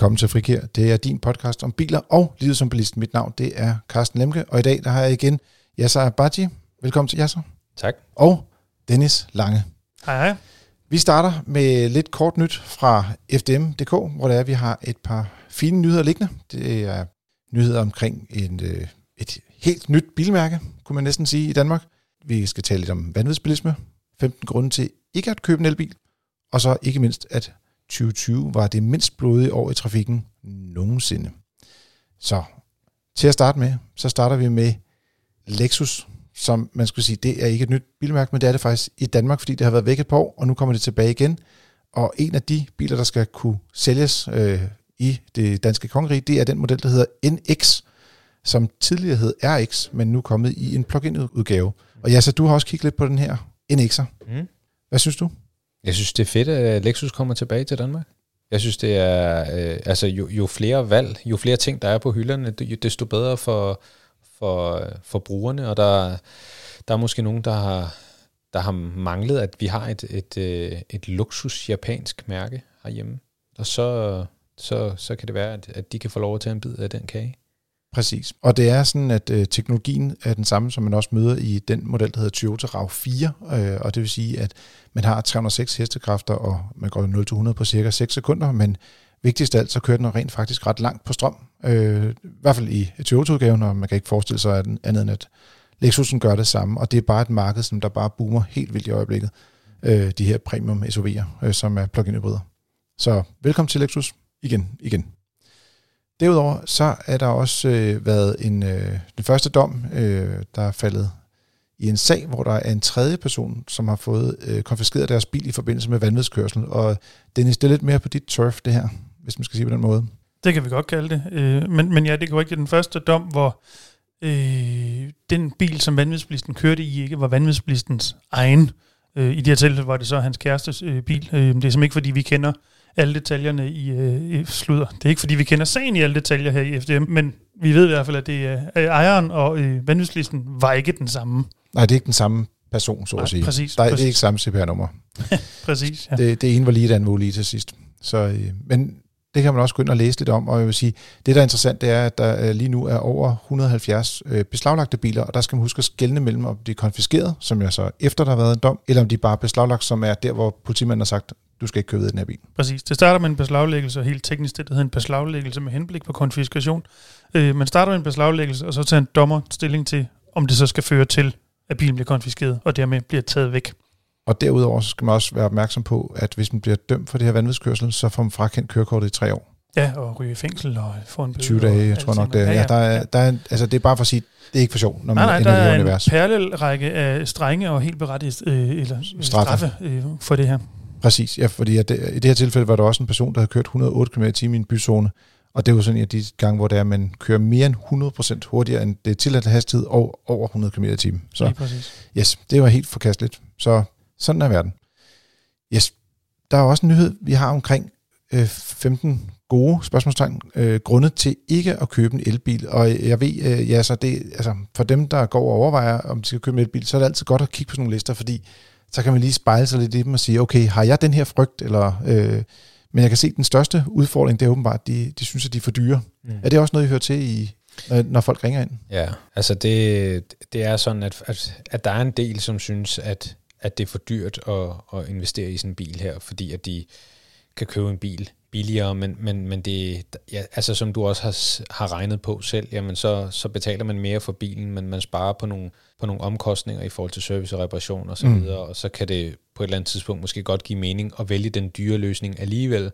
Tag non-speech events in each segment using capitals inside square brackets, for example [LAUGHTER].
Velkommen til Frikær. Det er din podcast om biler og livet som bilist. Mit navn det er Carsten Lemke, og i dag der har jeg igen Yasser Abadji. Velkommen til Yasser. Tak. Og Dennis Lange. Hej hej. Vi starter med lidt kort nyt fra FDM.dk, hvor det er, vi har et par fine nyheder liggende. Det er nyheder omkring en, øh, et helt nyt bilmærke, kunne man næsten sige, i Danmark. Vi skal tale lidt om vanvidsbilisme, 15 grunde til ikke at købe en elbil, og så ikke mindst, at 2020 var det mindst blodige år i trafikken nogensinde. Så til at starte med, så starter vi med Lexus, som man skulle sige, det er ikke et nyt bilmærke, men det er det faktisk i Danmark, fordi det har været væk et par år, og nu kommer det tilbage igen. Og en af de biler, der skal kunne sælges øh, i det danske kongerige, det er den model, der hedder NX, som tidligere hed RX, men nu er kommet i en plug-in udgave. Og ja, så du har også kigget lidt på den her NX'er. Mm. Hvad synes du? Jeg synes, det er fedt, at øh, Lexus kommer tilbage til Danmark. Jeg synes, det er, øh, altså jo, jo flere valg, jo flere ting, der er på hylderne, desto bedre for, for, for brugerne, og der, der er måske nogen, der har, der har manglet, at vi har et, et, øh, et, et luksus japansk mærke herhjemme. Og så, så, så kan det være, at, at de kan få lov at tage en bid af den kage. Præcis. Og det er sådan, at øh, teknologien er den samme, som man også møder i den model, der hedder Toyota RAV4. Øh, og det vil sige, at man har 306 hestekræfter, og man går 0-100 på cirka 6 sekunder, men vigtigst af alt, så kører den rent faktisk ret langt på strøm. Øh, I hvert fald i Toyota-udgaven, og man kan ikke forestille sig at andet end, at Lexusen gør det samme. Og det er bare et marked, som der bare boomer helt vildt i øjeblikket. Øh, de her premium SUV'er, øh, som er plug-in hybrider. Så velkommen til Lexus igen, igen. Derudover så er der også øh, været en øh, den første dom, øh, der er faldet i en sag, hvor der er en tredje person, som har fået øh, konfiskeret deres bil i forbindelse med vanvidskørsel. Og Dennis, det er lidt mere på dit turf, det her, hvis man skal sige på den måde. Det kan vi godt kalde det. Øh, men, men ja, det kan ikke den første dom, hvor øh, den bil, som vanvidsbilisten kørte i, ikke var vanvidsbilistens egen. Øh, I det her tilfælde var det så hans kærestes øh, bil. Øh, det er simpelthen ikke, fordi vi kender alle detaljerne i, øh, i sludder. Det er ikke, fordi vi kender sagen i alle detaljer her i FDM, men vi ved i hvert fald, at det er øh, ejeren og øh, vanvidslisten var ikke den samme. Nej, det er ikke den samme person, så Nej, at sige. Præcis, Nej, præcis. det er ikke samme CPR-nummer. [LAUGHS] præcis, ja. Det, det ene var lige det andet var lige til sidst. Så, øh, men det kan man også gå ind og læse lidt om, og jeg vil sige, det der er interessant, det er, at der øh, lige nu er over 170 øh, beslaglagte biler, og der skal man huske at skelne mellem, om de er konfiskeret, som jeg så efter der har været en dom, eller om de bare er beslaglagt, som er der, hvor politimanden har sagt, du skal ikke køre den her bil. Præcis. Det starter med en beslaglæggelse, og helt teknisk det, der hedder en beslaglæggelse med henblik på konfiskation. Øh, man starter med en beslaglæggelse, og så tager en dommer stilling til, om det så skal føre til, at bilen bliver konfiskeret, og dermed bliver taget væk. Og derudover så skal man også være opmærksom på, at hvis man bliver dømt for det her vanvidskørsel, så får man frakendt kørekortet i tre år. Ja, og ryge i fængsel og få en bøde. 20 dage, jeg tror nok det er. Ja, der er, der er, altså det er bare for at sige, det er ikke for sjov, når man nej, nej, der i er en univers. perlerække af strenge og helt berettiget øh, eller Straffe. straffe øh, for det her. Præcis, ja, fordi at det, i det her tilfælde var der også en person, der havde kørt 108 km i en byzone, og det var sådan en af de gange, hvor det er, at man kører mere end 100% hurtigere end det tilladte hastighed og over 100 km i timen. Så Lige præcis. yes, det var helt forkasteligt. Så sådan er verden. Yes, der er også en nyhed, vi har omkring øh, 15 gode spørgsmålstegn øh, grunde til ikke at købe en elbil. Og jeg ved, øh, ja, så det, altså, for dem, der går og overvejer, om de skal købe en elbil, så er det altid godt at kigge på sådan nogle lister, fordi så kan man lige spejle sig lidt i dem og sige, okay, har jeg den her frygt? Eller, øh, men jeg kan se, at den største udfordring, det er åbenbart, at de, de synes, at de er for dyre. Mm. Er det også noget, I hører til, i, når, folk ringer ind? Ja, altså det, det er sådan, at, at, at der er en del, som synes, at, at det er for dyrt at, at investere i sådan en bil her, fordi at de kan købe en bil billigere, men, men, men det, ja, altså som du også har, har regnet på selv, jamen så, så betaler man mere for bilen, men man sparer på nogle, på nogle omkostninger i forhold til service og reparation og så Mm. videre, og så kan det på et eller andet tidspunkt måske godt give mening at vælge den dyre løsning alligevel,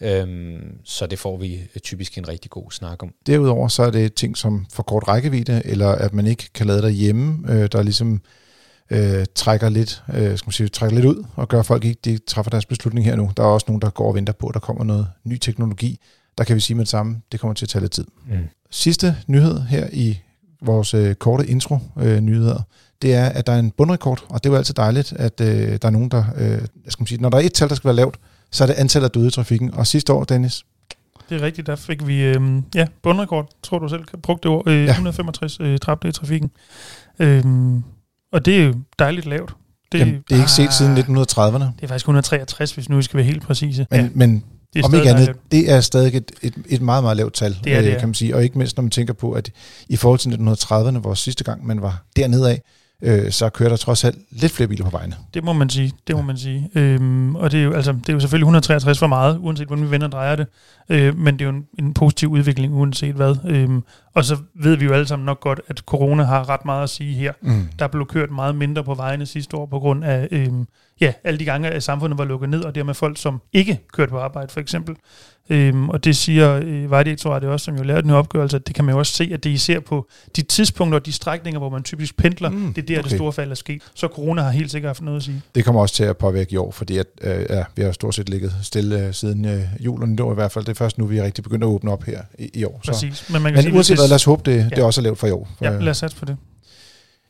øhm, så det får vi typisk en rigtig god snak om. Derudover så er det ting som for kort rækkevidde, eller at man ikke kan lade derhjemme, øh, der ligesom øh, trækker, lidt, øh, skal man sige, trækker lidt ud og gør folk ikke, de træffer deres beslutning her nu. Der er også nogen, der går og venter på, at der kommer noget ny teknologi. Der kan vi sige med det samme, det kommer til at tage lidt tid. Mm. Sidste nyhed her i vores øh, korte intro øh, nyheder, det er, at der er en bundrekord, og det er jo altid dejligt, at øh, der er nogen, der, øh, skal man sige, når der er et tal, der skal være lavt, så er det antallet af døde i trafikken. Og sidste år, Dennis, Det er rigtigt, der fik vi øh, ja, bundrekord, tror du selv, brugte det ord, øh, Ja. ja. 165 øh, dræbte i trafikken. Øhm, og det er jo dejligt lavt. det, Jamen, det er ikke set siden ah, 1930'erne. Det er faktisk 163, hvis nu vi skal være helt præcise. Men, ja. men Det er Om stadig ikke andet, det er stadig et, et, et meget, meget lavt tal, Det er det, øh, ja. kan man sige. Og ikke mindst, når man tænker på, at i forhold til 1930'erne, hvor sidste gang man var dernede af, øh, så kører der trods alt lidt flere biler på vejene. Det må man sige. Det må man sige. Øhm, og det er, jo, altså, det er jo selvfølgelig 163 for meget, uanset hvordan vi vender og drejer det. Øh, men det er jo en, en positiv udvikling, uanset hvad. Øhm, og så ved vi jo alle sammen nok godt, at corona har ret meget at sige her. Mm. Der blev kørt meget mindre på vejene sidste år på grund af øhm, ja, alle de gange, at samfundet var lukket ned, og dermed folk, som ikke kørte på arbejde, for eksempel. Øhm, og det siger øh, Vejdirektoratet også, som jo lavede den her opgørelse, at det kan man jo også se, at det især på de tidspunkter og de strækninger, hvor man typisk pendler, Mm, det er der, okay. det store fald er sket. Så corona har helt sikkert haft noget at sige. Det kommer også til at påvirke i år, fordi at, øh, ja, vi har stort set ligget stille øh, siden øh, jul og nytår i hvert fald. Det er først nu, vi er rigtig begyndt at åbne op her i, i år. Så. Præcis. Men, man kan Men sige, uanset hvad, lad os håbe, det, ja. Ja. det også er lavt for i år. Ja, Øh, lad os satse på det.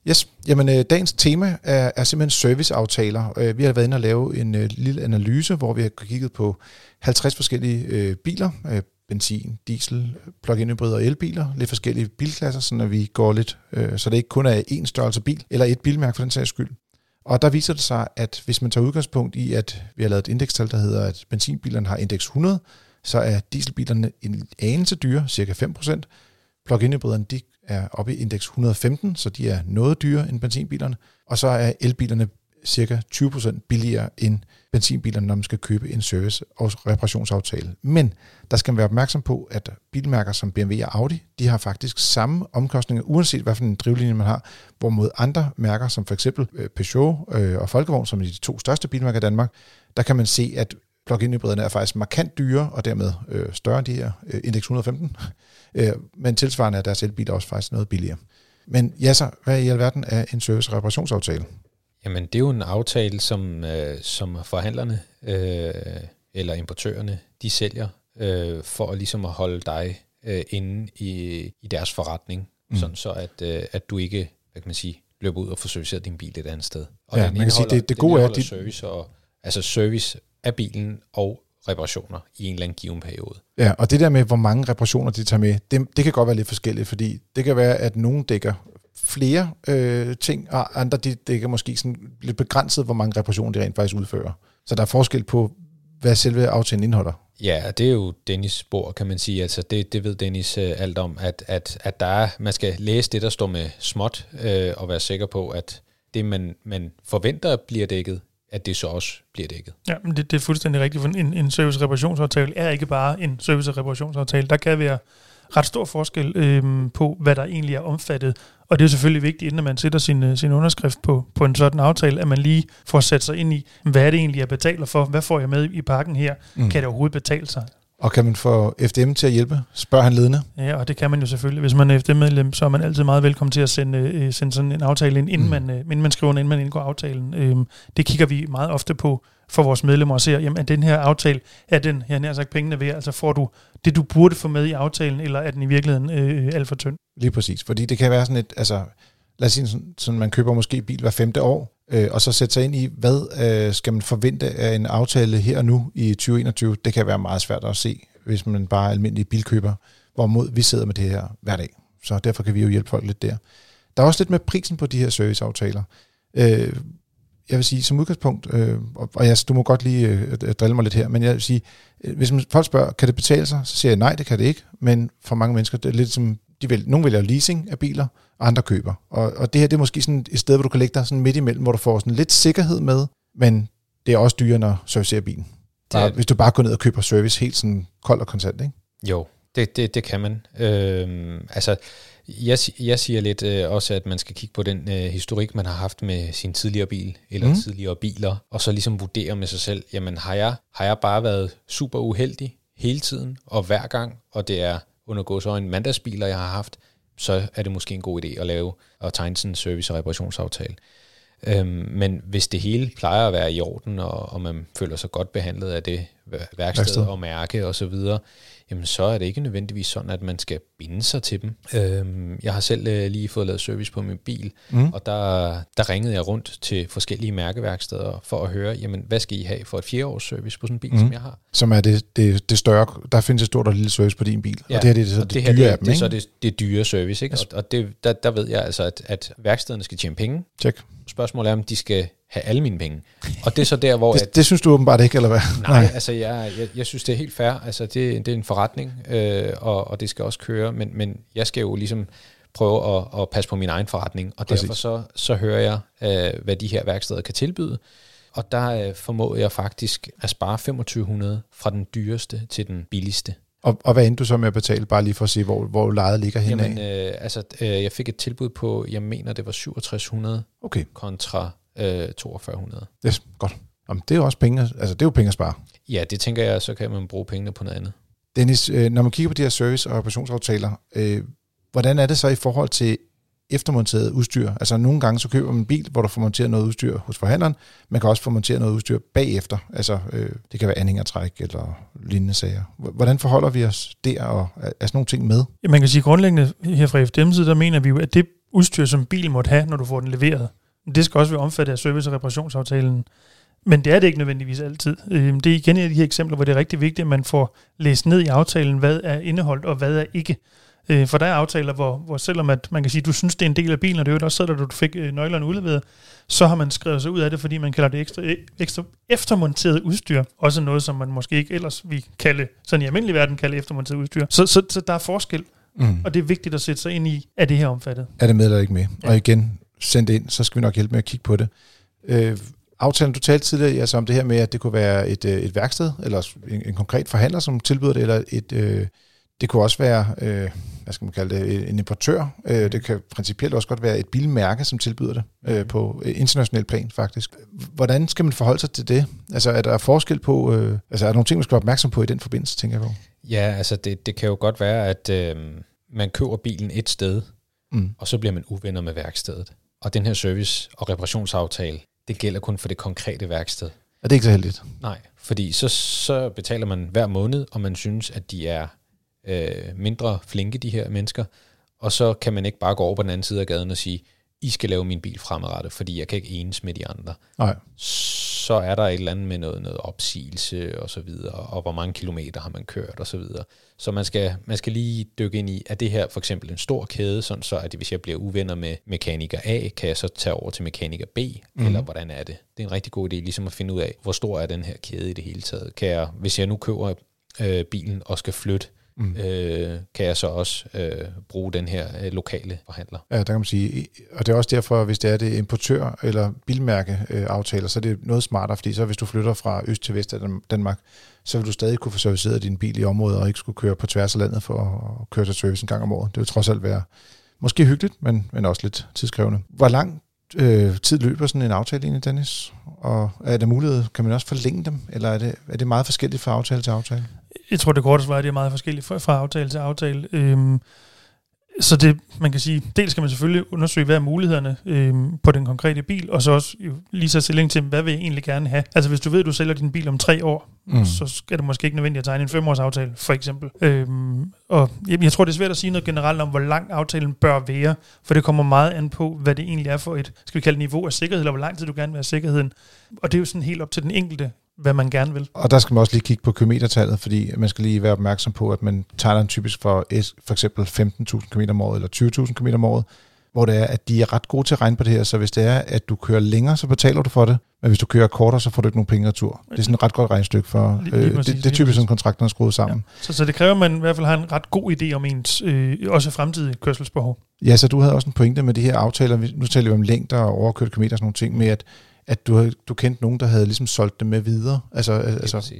Yes, jamen øh, dagens tema er, er simpelthen serviceaftaler. Øh, vi har været inde og lave en øh, lille analyse, hvor vi har kigget på 50 forskellige øh, biler, øh, benzin, diesel, plug-in hybrid og elbiler, lidt forskellige bilklasser, så vi går lidt, øh, så det ikke kun er én størrelse bil, eller et bilmærke for den sags skyld. Og der viser det sig, at hvis man tager udgangspunkt i, at vi har lavet et indekstal, der hedder, at benzinbilerne har indeks 100, så er dieselbilerne en anelse dyre, cirka 5%. Plug-in hybriderne, de er oppe i indeks 115, så de er noget dyrere end benzinbilerne. Og så er elbilerne cirka 20% billigere end benzinbilerne, når man skal købe en service- og reparationsaftale. Men der skal man være opmærksom på, at bilmærker som BMW og Audi, de har faktisk samme omkostninger, uanset hvad for en drivlinje man har, hvorimod andre mærker, som for eksempel øh, Peugeot øh, og Folkevogn, som er de to største bilmærker i Danmark, der kan man se, at plug-in hybriderne er faktisk markant dyrere, og dermed øh, større end de her øh, indeks [LAUGHS] 115. Øh, men tilsvarende er deres elbiler også faktisk noget billigere. Men ja, så hvad i alverden er en service- og reparationsaftale? Jamen, det er jo en aftale, som, øh, som forhandlerne øh, eller importørerne, de sælger øh, for at ligesom at holde dig øh, inde i, i deres forretning, Mm. sådan så at, øh, at du ikke, hvad kan man sige, løber ud og får serviceret din bil et andet sted. Og Ja, man kan sige, det- det gode er, at de- service, og, altså service af bilen og reparationer i en eller anden given periode. Ja, og det der med, hvor mange reparationer de tager med, det, det kan godt være lidt forskelligt, fordi det kan være, at nogen dækker flere øh, ting, og andre de dækker måske sådan lidt begrænset, hvor mange reparationer de rent faktisk udfører. Så der er forskel på, hvad selve aftalen indeholder. Ja, og det er jo Dennis spor, kan man sige. Altså det, det ved Dennis øh, alt om, at, at, at der er, man skal læse det, der står med småt, øh, og være sikker på, at det, man, man forventer bliver dækket, at det så også bliver dækket. Ja, men det, det er fuldstændig rigtigt, for en, en service-reparationsaftale er ikke bare en service-reparationsaftale. Der kan være ret stor forskel øhm, på, hvad der egentlig er omfattet. Og det er selvfølgelig vigtigt, inden man sætter sin, øh, sin underskrift på, på en sådan aftale, at man lige får sat sig ind i, hvad er det egentlig, jeg betaler for? Hvad får jeg med i pakken her? Mm. Kan det overhovedet betale sig? Og kan man få FDM til at hjælpe? Spørger han ledende. Ja, og det kan man jo selvfølgelig. Hvis man er FD-medlem, så er man altid meget velkommen til at sende, øh, sende sådan en aftale ind, inden, Mm. man, øh, inden man skriver den, inden man indgår aftalen. Øhm, det kigger vi meget ofte på for vores medlemmer og ser, jamen er den her aftale, er den, jeg har nær sagt pengene ved, altså får du det, du burde få med i aftalen, eller er den i virkeligheden øh, alt for tynd? Lige præcis, fordi det kan være sådan et, altså lad os sige sådan, sådan man køber måske bil hver femte år, øh, og så sætte sig ind i, hvad øh, skal man forvente af en aftale her og nu i 2021, det kan være meget svært at se, hvis man bare er almindelig bilkøber, hvorimod vi sidder med det her hver dag. Så derfor kan vi jo hjælpe folk lidt der. Der er også lidt med prisen på de her serviceaftaler. Øh, jeg vil sige, som udgangspunkt, øh, og, og jeg, du må godt lige øh, drille mig lidt her, men jeg vil sige, øh, hvis man, folk spørger, kan det betale sig, så siger jeg nej, det kan det ikke, men for mange mennesker, det er lidt som, de vil, nogle vælger leasing af biler, og andre køber. Og, og det her, det er måske sådan et sted, hvor du kan lægge dig sådan midt imellem, hvor du får sådan lidt sikkerhed med, men det er også dyrere at servicere bilen. Bare, Det hvis du bare går ned og køber service helt sådan kold og kontant, ikke? Jo, det, det, det kan man. Øhm, altså, jeg, jeg siger lidt øh, også, at man skal kigge på den øh, historik, man har haft med sin tidligere bil, eller mm. tidligere biler, og så ligesom vurdere med sig selv, jamen har jeg, har jeg bare været super uheldig hele tiden, og hver gang, og det er under en mandagsbiler, jeg har haft, så er det måske en god idé at lave og tegne sådan en service- og reparationsaftale. Øhm, men hvis det hele plejer at være i orden, og, og man føler sig godt behandlet af det værksted Værksted. og mærke og så videre, jamen så er det ikke nødvendigvis sådan, at man skal binde sig til dem. Øhm, jeg har selv øh, lige fået lavet service på min bil, Mm. og der, der ringede jeg rundt til forskellige mærkeværksteder for at høre, jamen hvad skal I have for et fire service på sådan en bil, mm. som jeg har? Som er det, det, det større, der findes et stort og lille service på din bil, Ja, og det her det er så og det, her, dyre det, af dem, det er ikke? så det, det dyre service, ikke? Og, og det, der, der ved jeg altså, at, at værkstederne skal tjene penge. Check. Spørgsmålet er, om de skal have alle mine penge. Og det er så der, hvor... [LAUGHS] det, det synes du åbenbart ikke, eller hvad? Nej, nej. altså jeg, jeg, jeg synes, det er helt fair. Altså det, det er en forretning, øh, og, og det skal også køre, men, men jeg skal jo ligesom prøve at, at passe på min egen forretning, og Præcis. derfor så, så hører jeg, øh, hvad de her værksteder kan tilbyde, og der øh, formåede jeg faktisk at spare 2500 fra den dyreste til den billigste. Og, og hvad endte du så med at betale, bare lige for at se, hvor, hvor lejet ligger hen Jamen, øh, altså, øh, jeg fik et tilbud på, jeg mener, det var 6700 okay. kontra øh, 4200. Yes, godt. Jamen, det er jo også penge, altså det er jo penge at spare. Ja, det tænker jeg, så kan man bruge pengene på noget andet. Dennis, øh, når man kigger på de her service- og operationsaftaler, øh, hvordan er det så i forhold til eftermonteret udstyr. Altså nogle gange så køber man en bil, hvor du får monteret noget udstyr hos forhandleren. Man kan også få monteret noget udstyr bagefter. Altså øh, det kan være anhængertræk eller lignende sager. Hvordan forholder vi os der, og er, er sådan nogle ting med? Ja, man kan sige grundlæggende her fra FDM side, der mener vi jo, at det udstyr, som bilen måtte have, når du får den leveret, det skal også være omfattet af service- og reparationsaftalen. Men det er det ikke nødvendigvis altid. Øh, det er igen et af de her eksempler, hvor det er rigtig vigtigt, at man får læst ned i aftalen, hvad er indeholdt og hvad er ikke. Øh, for der er aftaler, hvor, hvor selvom at man kan sige, at du synes, det er en del af bilen, og det er jo også sådan, at du fik øh, nøglerne udleveret, så har man skrevet sig ud af det, fordi man kalder det ekstra, øh, ekstra eftermonteret udstyr. Også noget, som man måske ikke ellers vi kalde, sådan i almindelig verden kalde eftermonteret udstyr. Så, så, så der er forskel, mm. og det er vigtigt at sætte sig ind i, er det her omfattet? Er det med eller ikke med? Ja. Og igen, send det ind, så skal vi nok hjælpe med at kigge på det. Øh, aftalen, du talte tidligere altså om det her med, at det kunne være et, øh, et værksted, eller en, en konkret forhandler, som tilbyder det, eller et, øh, det kunne også være, øh, hvad skal man kalde det, en importør. Øh, det kan principielt også godt være et bilmærke, som tilbyder det øh, på international plan faktisk. Hvordan skal man forholde sig til det? Altså er der forskel på, øh, altså er der nogle ting, man skal være opmærksom på i den forbindelse, tænker jeg på? Ja, altså det, det kan jo godt være, at øh, man køber bilen et sted, mm. og så bliver man uvenner med værkstedet. Og den her service- og reparationsaftale, det gælder kun for det konkrete værksted. Er det ikke så heldigt? Nej, fordi så, så betaler man hver måned, og man synes, at de er øh, mindre flinke, de her mennesker, og så kan man ikke bare gå over på den anden side af gaden og sige, I skal lave min bil fremadrettet, fordi jeg kan ikke enes med de andre. Nej. Så er der et eller andet med noget, noget opsigelse og så videre, og hvor mange kilometer har man kørt og så videre. Så man skal, man skal lige dykke ind i, er det her for eksempel en stor kæde, sådan så at hvis jeg bliver uvenner med mekaniker A, kan jeg så tage over til mekaniker B, mm. eller hvordan er det? Det er en rigtig god idé, ligesom at finde ud af, hvor stor er den her kæde i det hele taget. Kan jeg, hvis jeg nu køber øh, bilen og skal flytte mm. øh, kan jeg så også øh, bruge den her øh, lokale forhandler. Ja, der kan man sige, og det er også derfor, hvis det er det importør- eller bilmærkeaftaler, øh, så er det noget smartere, fordi så hvis du flytter fra øst til vest af Danmark, så vil du stadig kunne få serviceret din bil i området, og ikke skulle køre på tværs af landet for at køre til service en gang om året. Det vil trods alt være måske hyggeligt, men, men også lidt tidskrævende. Hvor lang øh, tid løber sådan en aftale egentlig, Dennis? Og er der mulighed, kan man også forlænge dem, eller er det, er det meget forskelligt fra aftale til aftale? Jeg tror, det korte svar er, at det er meget forskelligt fra, fra aftale til aftale. Øhm, så det, man kan sige, dels skal man selvfølgelig undersøge, hvad er mulighederne øhm, på den konkrete bil, og så også jo, lige så stilling til, hvad vil jeg egentlig gerne have. Altså hvis du ved, at du sælger din bil om tre år, mm. så skal det måske ikke nødvendigt at tegne en femårs aftale, for eksempel. Øhm, og jeg, jeg tror, det er svært at sige noget generelt om, hvor lang aftalen bør være, for det kommer meget an på, hvad det egentlig er for et, skal vi kalde niveau af sikkerhed, eller hvor lang tid du gerne vil have sikkerheden. Og det er jo sådan helt op til den enkelte hvad man gerne vil. Og der skal man også lige kigge på kilometertallet, fordi man skal lige være opmærksom på, at man tager den typisk for for eksempel 15.000 km om året eller 20.000 km om året, hvor det er, at de er ret gode til at regne på det her, så hvis det er, at du kører længere, så betaler du for det, men hvis du kører kortere, så får du ikke nogen penge retur. Det er sådan et ret godt regnestykke for, lige, lige øh, præcis, det, det er typisk sådan kontrakten er skruet sammen. Ja. Så, så det kræver, at man i hvert fald har en ret god idé om ens øh, også fremtidige kørselsbehov. Ja, så du havde også en pointe med de her aftaler, nu taler vi om længder og overkørt kilometer og sådan nogle ting, med at at du, du kendte nogen, der havde ligesom solgt dem med videre. Altså, altså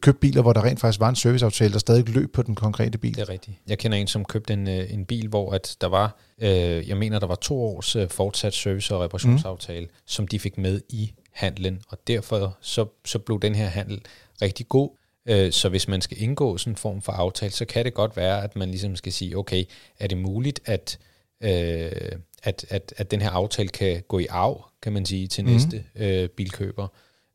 købt biler, hvor der rent faktisk var en serviceaftale, der stadig løb på den konkrete bil. Det er rigtigt. Jeg kender en, som købte en, øh, en bil, hvor at der var, øh, jeg mener, der var to års øh, fortsat service- og reparationsaftale, mm. som de fik med i handlen, og derfor så, så blev den her handel rigtig god. Øh, så hvis man skal indgå sådan en form for aftale, så kan det godt være, at man ligesom skal sige, okay, er det muligt, at øh, at, at, at den her aftale kan gå i arv, kan man sige, til mm. næste øh, bilkøber.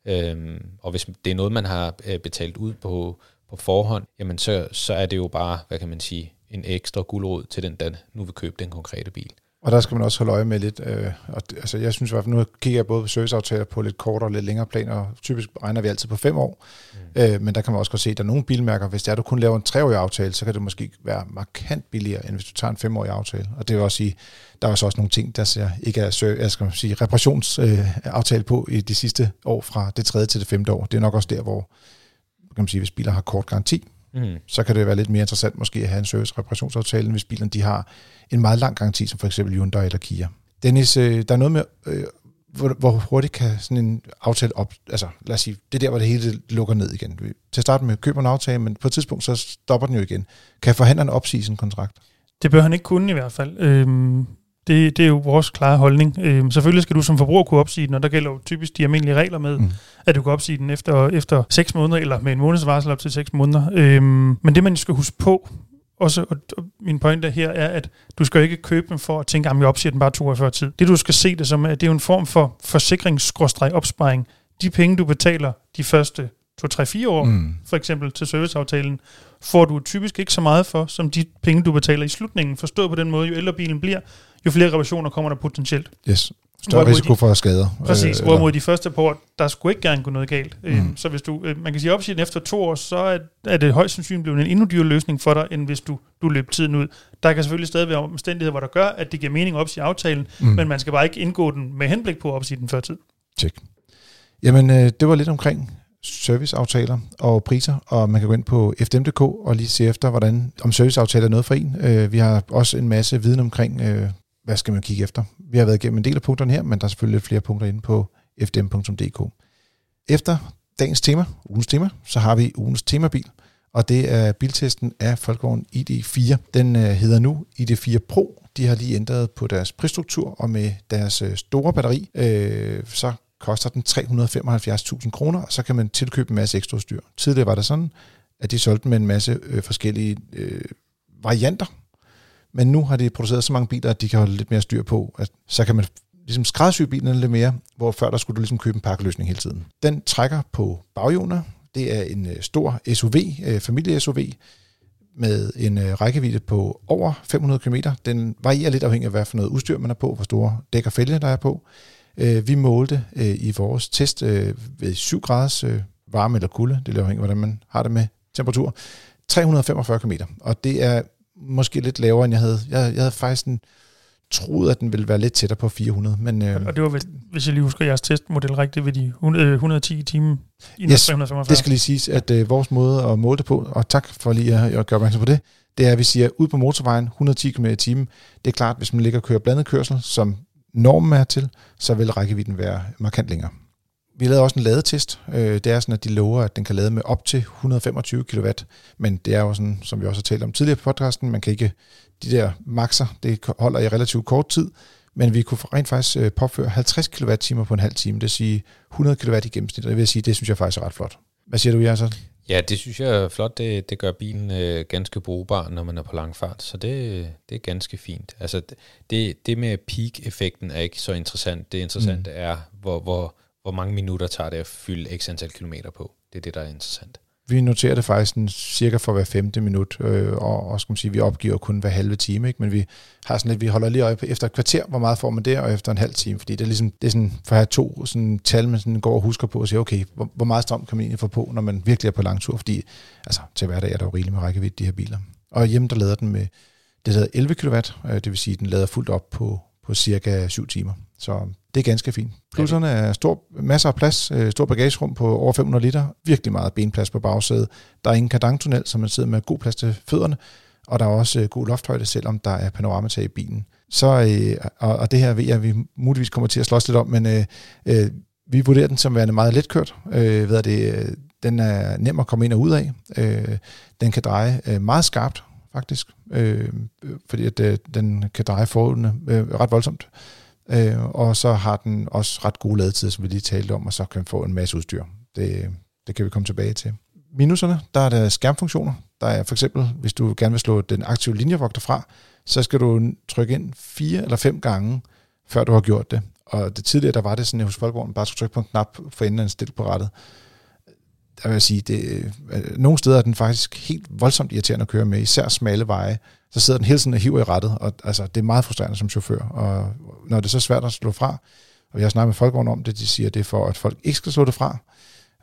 Øhm, og hvis det er noget, man har øh, betalt ud på, på forhånd, jamen så, så er det jo bare, hvad kan man sige, en ekstra guldråd til den, der nu vil købe den konkrete bil. Og der skal man også holde øje med lidt, øh, og det, altså jeg synes i hvert fald, nu kigger jeg både på serviceaftaler på lidt kortere og lidt længere plan, og typisk regner vi altid på fem år. Mm. Øh, men der kan man også godt se, at der er nogle bilmærker, hvis det er, at du kun laver en treårig aftale, så kan det måske være markant billigere, end hvis du tager en femårig aftale. Og det vil også sige, der er også nogle ting, der ser, ikke er jeg skal sige, reparationsaftale på i de sidste år fra det tredje til det femte år. Det er nok også der, hvor kan man sige, hvis biler har kort garanti, mm. så kan det være lidt mere interessant måske at have en service reparationsaftale, hvis bilerne de har en meget lang garanti, som for eksempel Hyundai eller Kia. Dennis, øh, der er noget med, øh, hvor, hvor hurtigt kan sådan en aftale op, altså lad os sige, det er der, hvor det hele lukker ned igen. Til at starte med køber en aftale, men på et tidspunkt så stopper den jo igen. Kan forhandleren opsige sin kontrakt? Det bør han ikke kunne i hvert fald. Øhm, det, det er jo vores klare holdning. Øhm, selvfølgelig skal du som forbruger kunne opsige den, og der gælder jo typisk de almindelige regler med, mm. at du kan opsige den efter, efter 6 måneder, eller med en månedsvarsel op til 6 måneder. Øhm, men det, man skal huske på, også, og, og min pointe her er, at du skal ikke købe dem for at tænke, at jeg opsiger den bare to år før tid. Det du skal se det som, at det er en form for forsikringsopsparing. De penge, du betaler de første 2-3-4 år, mm. for eksempel til serviceaftalen, får du typisk ikke så meget for, som de penge, du betaler i slutningen. Forstået på den måde, jo ældre bilen bliver, jo flere reparationer kommer der potentielt. Yes. Større risiko for skader. Præcis, øh, hvorimod de første par år, der skulle ikke gerne gå noget galt. Mm. Øhm, så hvis du, øh, man kan sige opsiden efter to år, så er, er det højst sandsynligt blevet en endnu dyrere løsning for dig, end hvis du, du løb tiden ud. Der kan selvfølgelig stadig være omstændigheder, hvor der gør, at det giver mening at opsige aftalen, mm. men man skal bare ikke indgå den med henblik på at opsige den før tid. Tjek. Jamen, øh, det var lidt omkring serviceaftaler og priser, og man kan gå ind på fdm.dk og lige se efter, hvordan om serviceaftaler er noget for en. Øh, vi har også en masse viden omkring, øh, hvad skal man kigge efter. Vi har været igennem en del af punkterne her, men der er selvfølgelig lidt flere punkter inde på fdm.dk. Efter dagens tema, ugens tema, så har vi ugens temabil, og det er biltesten af Folkevogn ID4. Den øh, hedder nu ID4 Pro. De har lige ændret på deres prisstruktur, og med deres øh, store batteri, øh, så koster den 375.000 kroner, og så kan man tilkøbe en masse ekstra udstyr. Tidligere var det sådan, at de solgte med en masse øh, forskellige øh, varianter, men nu har de produceret så mange biler, at de kan holde lidt mere styr på, at så kan man ligesom skræddersy bilerne lidt mere, hvor før der skulle du ligesom købe en pakkeløsning hele tiden. Den trækker på baghjulene. Det er en øh, stor SUV, øh, familie-SUV, med en øh, rækkevidde på over 500 km. Den varierer lidt afhængig af, hvad for noget udstyr man er på, hvor store dæk og fælge der er på. Vi målte i vores test ved 7 graders varme eller kulde, det er afhængigt af, hvordan man har det med temperatur, 345 km. Og det er måske lidt lavere, end jeg havde. Jeg, jeg havde faktisk en, troet, at den ville være lidt tættere på 400. Men, øh, og det var, hvis jeg lige husker jeres testmodel rigtigt, ved de 110 i timen i yes, 345. det skal lige siges, at øh, vores måde at måle det på, og tak for lige at, at gøre opmærksom på det, det er, at vi siger, ud på motorvejen 110 km i timen. Det er klart, hvis man ligger og kører blandet kørsel, som normen er til, så vil rækkevidden være markant længere. Vi lavede også en ladetest. Øh, det er sådan, at de lover, at den kan lade med op til 125 kW, men det er jo sådan, som vi også har talt om tidligere på podcasten, man kan ikke, de der makser, det holder i relativt kort tid, men vi kunne rent faktisk øh, påføre 50 kWh på en halv time, det vil sige 100 kW i gennemsnit, og det vil sige, det synes jeg faktisk er ret flot. Hvad siger du, Jasser? Ja, det synes jeg er flot. Det, det gør bilen øh, ganske brugbar, når man er på lang fart, så det, det er ganske fint. Altså, det, det med peak-effekten er ikke så interessant. Det interessante mm. er, hvor, hvor, hvor mange minutter tager det at fylde x antal kilometer på. Det er det, der er interessant. Vi noterer det faktisk en, cirka for hver femte minut, øh, og, og skal man sige, vi opgiver kun hver halve time, ikke? men vi har sådan lidt, vi holder lige øje på efter et kvarter, hvor meget får man der, og efter en halv time, fordi det er ligesom, det er sådan, for at have to sådan, tal, man sådan går og husker på og siger, okay, hvor, hvor meget strøm kan man egentlig få på, når man virkelig er på lang tur, fordi altså, til hverdag er der jo rigeligt med rækkevidde, de her biler. Og hjemme, der lader den med, det hedder 11 kW, øh, det vil sige, at den lader fuldt op på, på cirka 7 timer. Så det er ganske fint. Plusserne er stor, masser af plads, øh, stor bagagerum på over 500 liter, virkelig meget benplads på bagsædet. Der er ingen kardangtunnel, så man sidder med god plads til fødderne, og der er også øh, god lofthøjde, selvom der er panoramatag i bilen. Så, øh, og, og det her ved jeg, at vi muligvis kommer til at slås lidt om, men øh, øh, vi vurderer den som værende meget letkørt. Øh, ved det, den er nem at komme ind og ud af. Øh, den kan dreje øh, meget skarpt, faktisk, øh, fordi at, øh, den kan dreje forholdene øh, ret voldsomt. Øh, og så har den også ret gode ladetid, som vi lige talte om, og så kan man få en masse udstyr. Det, det kan vi komme tilbage til. Minuserne, der er der skærmfunktioner. Der er for eksempel, hvis du gerne vil slå den aktive linjevogter fra, så skal du trykke ind fire eller fem gange, før du har gjort det. Og det tidligere, der var det sådan, at hos Folkevognen bare skulle trykke på en knap for enden af en stil på rettet. Der vil jeg sige, det, øh, nogle steder er den faktisk helt voldsomt irriterende at køre med, især smalle veje, så sidder den hele tiden og hiver i rettet, og altså, det er meget frustrerende som chauffør, og når det er så svært at slå fra, og jeg har snakket med folkevogn om det, de siger, det er for, at folk ikke skal slå det fra,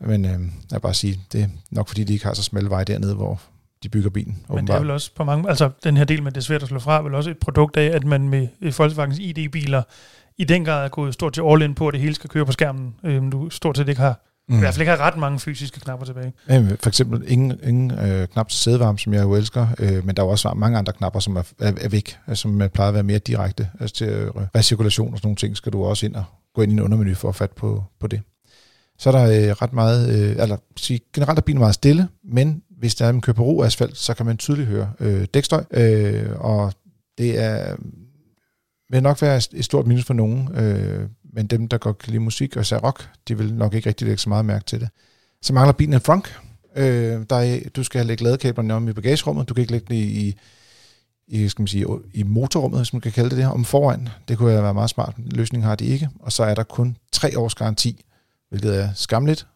men øh, jeg vil bare sige, det er nok fordi, de ikke har så smalle vej dernede, hvor de bygger bilen. Men åbenbart. det er vel også på mange, altså den her del med det er svært at slå fra, er vel også et produkt af, at man med Volkswagens ID-biler i den grad er gået stort til all in på, at det hele skal køre på skærmen. Øh, du stort set ikke har Mm. I hvert fald ikke har ret mange fysiske knapper tilbage. For eksempel ingen, ingen øh, knap til sædevarme, som jeg jo elsker, øh, men der er også mange andre knapper, som er, er, er væk, altså, som plejer at være mere direkte. Altså til øh, recirkulation og sådan nogle ting, skal du også ind og gå ind i en undermenu for at fatte på, på det. Så er der øh, ret meget, øh, eller sige, generelt er bilen meget stille, men hvis der er en kører på ro asfalt, så kan man tydeligt høre øh, dækstøj, øh, og det er vil nok være et stort minus for nogen, øh, men dem, der godt kan lide musik og især rock, de vil nok ikke rigtig lægge så meget mærke til det. Så mangler bilen en frunk. Øh, der er, du skal lægge ladekablerne om i bagagerummet, du kan ikke lægge det i, i, skal man sige, i motorrummet, hvis man kan kalde det det, her, om foran. Det kunne være meget smart. Løsningen har de ikke. Og så er der kun tre års garanti, hvilket er skamligt.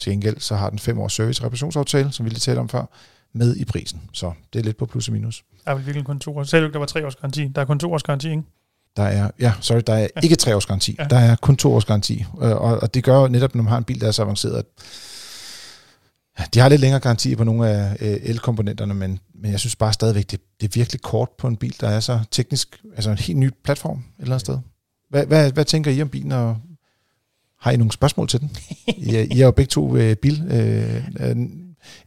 Til gengæld så har den fem års service- reparationsaftale, som vi lige talte om før, med i prisen. Så det er lidt på plus og minus. Der er vel virkelig kun to år. Selv der var tre års garanti. Der er kun to års garanti, ikke? Der er, ja, sorry, der er ja. ikke tre års garanti. Ja. Der er kun to års garanti. Øh, og, og det gør jo netop, når man har en bil, der er så avanceret, at de har lidt længere garanti på nogle af øh, el-komponenterne, men, men jeg synes bare stadigvæk, det, det er virkelig kort på en bil, der er så teknisk, altså en helt ny platform et eller andet sted. Hvad, hvad, hvad tænker I om bilen, og har I nogle spørgsmål til den? I, er, I er jo begge to øh, bil øh, øh,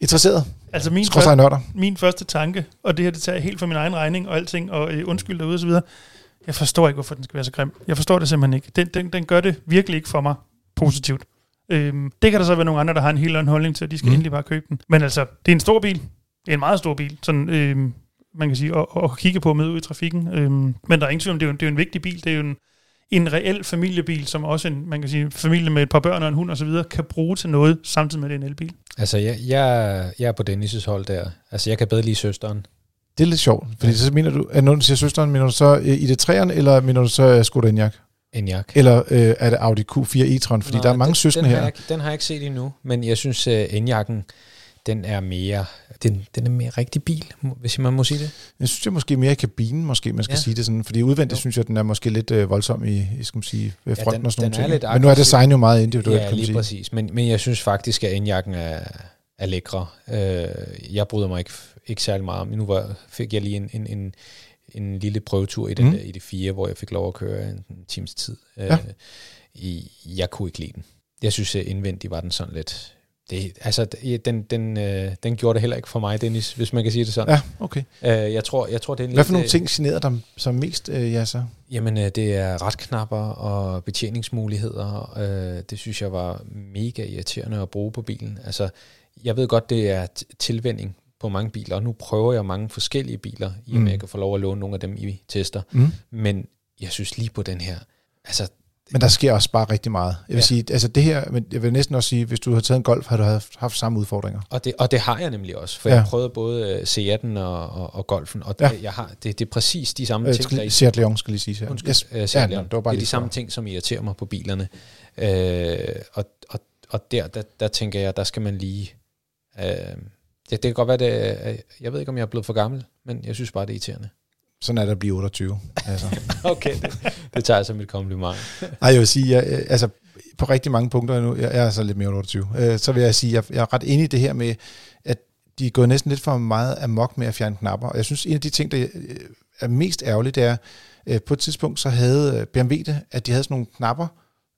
interesseret. Altså min, første, min første tanke, og det her det tager jeg helt for min egen regning og alting, og øh, undskyld derude videre, jeg forstår ikke, hvorfor den skal være så grim. Jeg forstår det simpelthen ikke. Den, den, den gør det virkelig ikke for mig positivt. Øhm, det kan der så være nogle andre, der har en helt anden holdning til, at de skal mm. endelig bare købe den. Men altså, det er en stor bil. Det er en meget stor bil. Sådan, øhm, man kan sige, at, at kigge på med ud i trafikken. Øhm, men der er ingen tvivl om, det er jo, det er jo en vigtig bil. Det er jo en, en reel familiebil, som også en, man kan sige, familie med et par børn og en hund osv., kan bruge til noget, samtidig med det en elbil. Altså, jeg, jeg, jeg er på Dennis' hold der. Altså, jeg kan bedre lide søsteren. Det er lidt sjovt, fordi ja. så mener du, at når du siger søsteren, mener du så øh, i det træerne, eller mener du så uh, Skoda Enyaq? Enyaq. Eller øh, er det Audi Q4 e-tron? Fordi Nej, der er mange den, søskende den her. Jeg, den har jeg ikke set endnu, men jeg synes, uh, Enyaq'en, den er mere, den, den er mere rigtig bil, hvis man må sige det. Jeg synes, det er måske mere i kabinen, måske man skal ja. sige det sådan, fordi udvendigt jo. synes jeg, den er måske lidt øh, voldsom i, i skal man sige, fronten ja, den, og sådan noget. Men nu er design jo meget individuelt, ja, kan man sige. præcis. Men, men jeg synes faktisk, at Enyaq'en er, er lækre. Øh, jeg bryder mig ikke ikke særlig meget om. Nu var, fik jeg lige en, en, en, en lille prøvetur i, den mm. der, i det fire, hvor jeg fik lov at køre en, en times tid. Ja. Øh, i, jeg kunne ikke lide den. Jeg synes, at indvendigt var den sådan lidt... Det, altså, den, den, øh, den gjorde det heller ikke for mig, Dennis, hvis man kan sige det sådan. Ja, okay. Øh, jeg tror, jeg tror, det er Hvad for nogle øh, ting generede dig som mest, øh, ja, så? Jamen, øh, det er retknapper og betjeningsmuligheder. Øh, det synes jeg var mega irriterende at bruge på bilen. Altså, jeg ved godt, det er tilvænding på mange biler, og nu prøver jeg mange forskellige biler, i og med mm. jeg kan få lov at låne nogle af dem i tester. Mm. Men jeg synes lige på den her, altså men der sker også bare rigtig meget. Jeg vil ja. sige, altså det her, men jeg vil næsten også sige, hvis du har taget en Golf, har du haft, haft samme udfordringer. Og det, og det har jeg nemlig også, for ja. jeg prøvede både øh, C18 og, og, og Golfen, og ja. det, jeg har, det, det er præcis de samme øh, ting, der... Seat Leon skal lige sige. Her. Undskyld, yes. uh, Seat ja, Leon. det, var bare det er de samme ting, som irriterer mig på bilerne. Øh, og, og, og der, der, der tænker jeg, der skal man lige... Øh, Ja, det kan godt være, det jeg ved ikke, om jeg er blevet for gammel, men jeg synes bare, det er irriterende. Sådan er det at blive 28. Altså. [LAUGHS] okay, det, det tager jeg som et kompliment. Nej, jeg vil sige, jeg, altså på rigtig mange punkter nu, jeg er altså lidt mere 28, øh, så vil jeg sige, jeg, jeg er ret enig i det her med, at de er gået næsten lidt for meget amok med at fjerne knapper. Og jeg synes, en af de ting, der øh, er mest ærgerligt, det er, øh, på et tidspunkt så havde BMW det, at de havde sådan nogle knapper,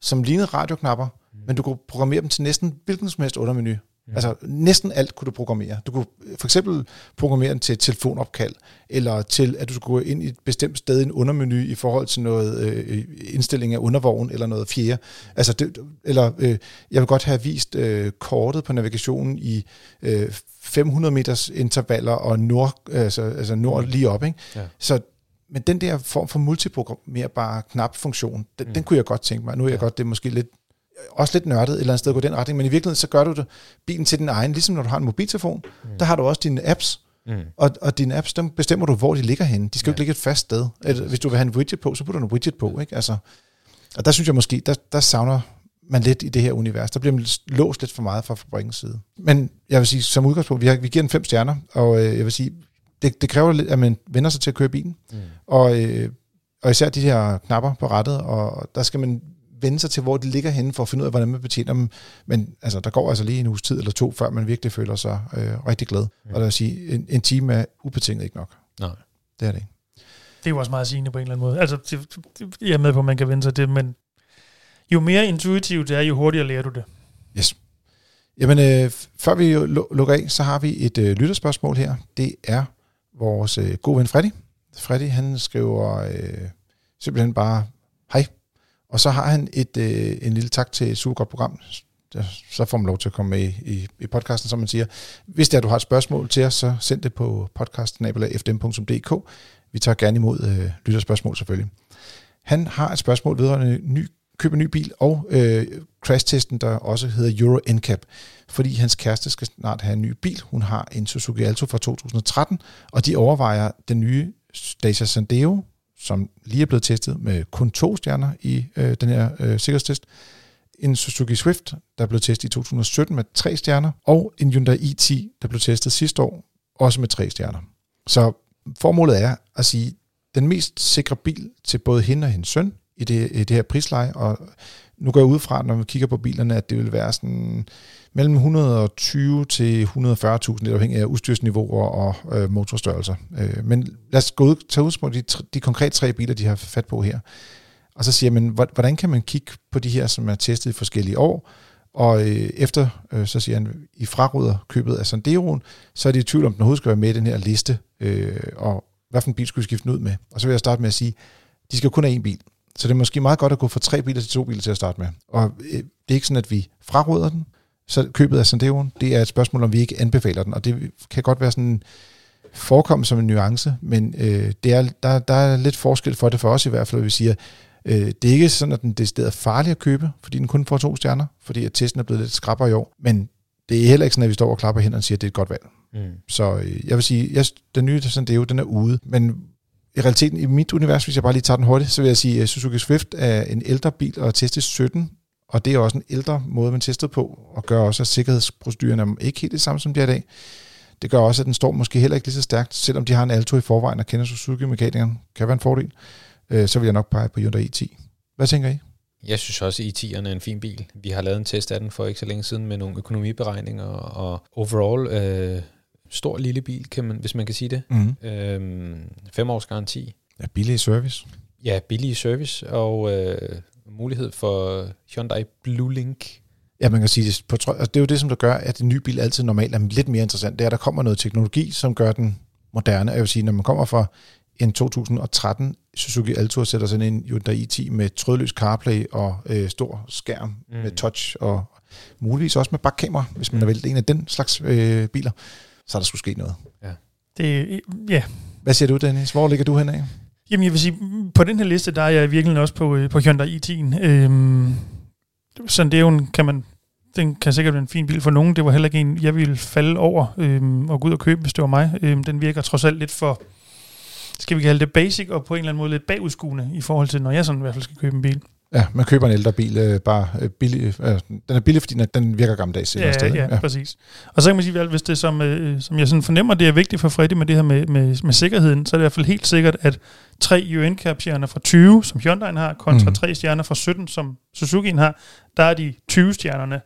som lignede radioknapper, mm. men du kunne programmere dem til næsten hvilken som helst undermenu. Ja. Altså næsten alt kunne du programmere. Du kunne for eksempel programmere den til et telefonopkald, eller til at du skulle gå ind i et bestemt sted i en undermenu i forhold til noget øh, indstilling af undervogn eller noget fjerde. Altså det, eller øh, jeg vil godt have vist øh, kortet på navigationen i øh, 500 meters intervaller og nord, altså, altså nord lige op. Ikke? Ja. Så men den der form for multiprogrammerbare knapfunktion, den, mm. den kunne jeg godt tænke mig. Nu er jeg ja. godt, det er måske lidt også lidt nørdet et eller andet sted at gå den retning, men i virkeligheden så gør du det, bilen til din egen, ligesom når du har en mobiltelefon, mm. der har du også dine apps, mm. og, og dine apps, dem bestemmer du, hvor de ligger henne. De skal ja. jo ikke ligge et fast sted. Hvis du vil have en widget på, så putter du en widget på. Ikke? Altså, og der synes jeg måske, der, der savner man lidt i det her univers. Der bliver man låst lidt for meget fra fabrikkens side. Men jeg vil sige, som udgangspunkt, vi, har, vi giver den fem stjerner, og øh, jeg vil sige, det, det kræver lidt, at man vender sig til at køre bilen. Mm. Og, øh, og især de her knapper på rettet, og der skal man vende sig til, hvor de ligger henne, for at finde ud af, hvordan man betjener dem. Men altså, der går altså lige en uges tid eller to, før man virkelig føler sig øh, rigtig glad. Mm. Og der vil sige, en, en time er ubetinget ikke nok. Nej. Det er det ikke. Det er jo også meget sigende på en eller anden måde. Altså, det, det, jeg er med på, at man kan vende sig til det, men jo mere intuitivt det er, jo hurtigere lærer du det. Yes. Jamen, øh, før vi lukker af, så har vi et øh, lytterspørgsmål her. Det er vores øh, gode ven Freddy. Freddy, han skriver øh, simpelthen bare. Og så har han et, øh, en lille tak til et super godt program. Så får man lov til at komme med i, i, i podcasten, som man siger. Hvis det er, du har et spørgsmål til os, så send det på podcasten.fdm.dk. Vi tager gerne imod øh, lytterspørgsmål selvfølgelig. Han har et spørgsmål vedrørende ny, købe en ny bil og øh, crash-testen, der også hedder Euro NCAP, fordi hans kæreste skal snart have en ny bil. Hun har en Suzuki Alto fra 2013, og de overvejer den nye Dacia Sandero, som lige er blevet testet med kun to stjerner i øh, den her øh, sikkerhedstest. En Suzuki Swift, der blev testet i 2017 med tre stjerner, og en Hyundai i10, der blev testet sidste år, også med tre stjerner. Så formålet er at sige, den mest sikre bil til både hende og hendes søn i det, i det her prisleje, og nu går jeg ud fra, når vi kigger på bilerne, at det vil være sådan mellem 120 til 140.000, lidt afhængig af udstyrsniveauer og øh, motorstørrelser. Øh, men lad os gå ud, tage udgangspunkt de, de konkrete tre biler, de har fat på her. Og så siger man, hvordan kan man kigge på de her, som er testet i forskellige år, og øh, efter, øh, så siger han, i fraråder købet af Sanderoen, så er de i tvivl om, den overhovedet skal være med i den her liste, øh, og hvad for en bil skulle vi skifte den ud med. Og så vil jeg starte med at sige, de skal kun have én bil. Så det er måske meget godt at gå fra tre biler til to biler til at starte med. Og øh, det er ikke sådan, at vi fraråder den, så købet af Sanderoen, det er et spørgsmål, om vi ikke anbefaler den. Og det kan godt være sådan forekomme som en nuance, men øh, det er, der, der er lidt forskel for det for os i hvert fald, at vi siger, øh, det er ikke sådan, at den er farlig at købe, fordi den kun får to stjerner, fordi at testen er blevet lidt skrabber i år, men det er heller ikke sådan, at vi står og klapper hænderne og siger, at det er et godt valg. Mm. Så øh, jeg vil sige, jeg, den nye Sandero, den er ude, men i realiteten, i mit univers, hvis jeg bare lige tager den hurtigt, så vil jeg sige, at Suzuki Swift er en ældre bil og testes 17, og det er også en ældre måde, man tester på, og gør også, at sikkerhedsproceduren er ikke helt det samme, som de er i dag. Det gør også, at den står måske heller ikke lige så stærkt, selvom de har en Alto i forvejen og kender Suzuki-mekanikeren. Kan være en fordel. Øh, så vil jeg nok pege på Hyundai i10. Hvad tænker I? Jeg synes også, at i10'eren er en fin bil. Vi har lavet en test af den for ikke så længe siden med nogle økonomiberegninger, og overall øh, stor lille bil, kan man, hvis man kan sige det. Mm. Øhm, fem års garanti. Ja, billig service. Ja, billig service, og øh, mulighed for Hyundai Blue Link. Ja, man kan sige, det, på, altså det er jo det, som der gør, at en ny bil altid normalt er lidt mere interessant. Det er, at der kommer noget teknologi, som gør den moderne. Jeg vil sige, når man kommer fra en 2013 Suzuki Alto og sætter sådan en Hyundai i10 med trådløs CarPlay og øh, stor skærm mm. med touch og muligvis også med bakkamera, hvis man mm. har væltet en af den slags øh, biler, så er der skulle ske noget. Ja. Det, ja. Hvad siger du, Dennis? Hvor ligger du henad? Jamen, jeg vil sige, på den her liste, der er jeg virkelig også på, øh, på Hyundai i10'en. Øhm, sådan det er jo en, kan man, den kan sikkert være en fin bil for nogen. Det var heller ikke en, jeg ville falde over øhm, og gå ud og købe, hvis det var mig. Øhm, den virker trods alt lidt for, skal vi kalde det basic, og på en eller anden måde lidt bagudskuende i forhold til, når jeg sådan i hvert fald skal købe en bil. Ja, man køber en ældre bil, øh, bare øh, billig. Øh, den er billig, fordi den, den virker gammeldags. Ja, sted, ja, ja, præcis. Og så kan man sige, at hvis det som, øh, som jeg sådan fornemmer, det er vigtigt for Freddy med det her med, med, med sikkerheden, så er det i hvert fald helt sikkert, at tre un cap stjerner fra 20, som Hyundai har, kontra mm. tre stjerner fra 17, som Suzuki har, der er de 20 stjernerne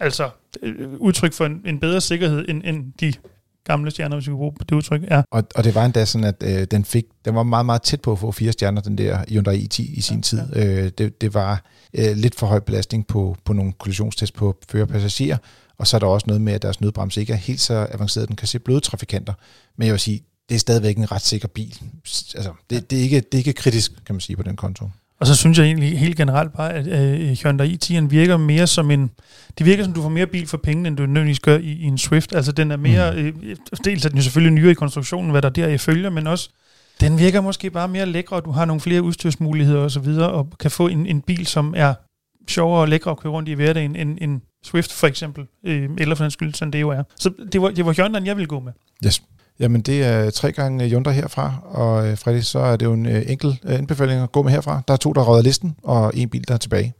altså øh, udtryk for en, en bedre sikkerhed end, end de gamle stjerner, hvis vi kan bruge det udtryk. Ja. Og, og det var endda sådan, at øh, den fik, den var meget, meget tæt på at få fire stjerner, den der Hyundai i10 i sin ja, tid. Ja. Øh, det, det var øh, lidt for høj belastning på, på nogle kollisionstest på førerpassagerer, og så er der også noget med, at deres nødbremse ikke er helt så avanceret, den kan se bløde trafikanter. Men jeg vil sige, det er stadigvæk en ret sikker bil. Altså, det, det, er ikke, det er ikke kritisk, kan man sige, på den konto. Og så synes jeg egentlig helt generelt bare, at uh, Hyundai i10'en virker mere som en... Det virker som, du får mere bil for pengene, end du nødvendigvis gør i, i en Swift. Altså den er mere... Mm. Uh, dels er den jo selvfølgelig nyere i konstruktionen, hvad der der i følger, men også... Den virker måske bare mere lækre, og du har nogle flere udstyrsmuligheder og så videre, og kan få en, en bil, som er sjovere og lækre at køre rundt i hverdagen, end en Swift for eksempel, øh, eller for den skyld, sådan det jo er. Så det var, det var Hyundai, jeg ville gå med. Yes. Jamen, det er tre gange Hyundai herfra, og øh, Freddy, så er det jo en øh, enkel øh, anbefaling at gå med herfra. Der er to, der råder listen, og en bil, der er tilbage.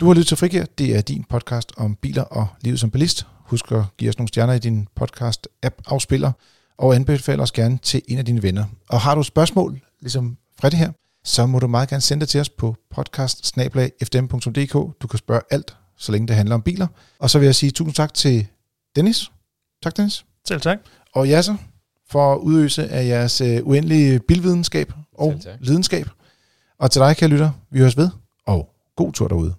Du har lyttet til Frigir. Det er din podcast om biler og livet som bilist. Husk at give os nogle stjerner i din podcast-app-afspiller. og anbefal os gerne til en af dine venner. Og har du spørgsmål, ligesom Freddy her, så må du meget gerne sende det til os på podcast Du kan spørge alt, så længe det handler om biler. Og så vil jeg sige tusind tak til Dennis. Tak, Dennis. Selv tak. Og Jasser, for at udøse af jeres øh, uendelige bilvidenskab og lidenskab. Og til dig, kære lytter, vi høres ved, og god tur derude.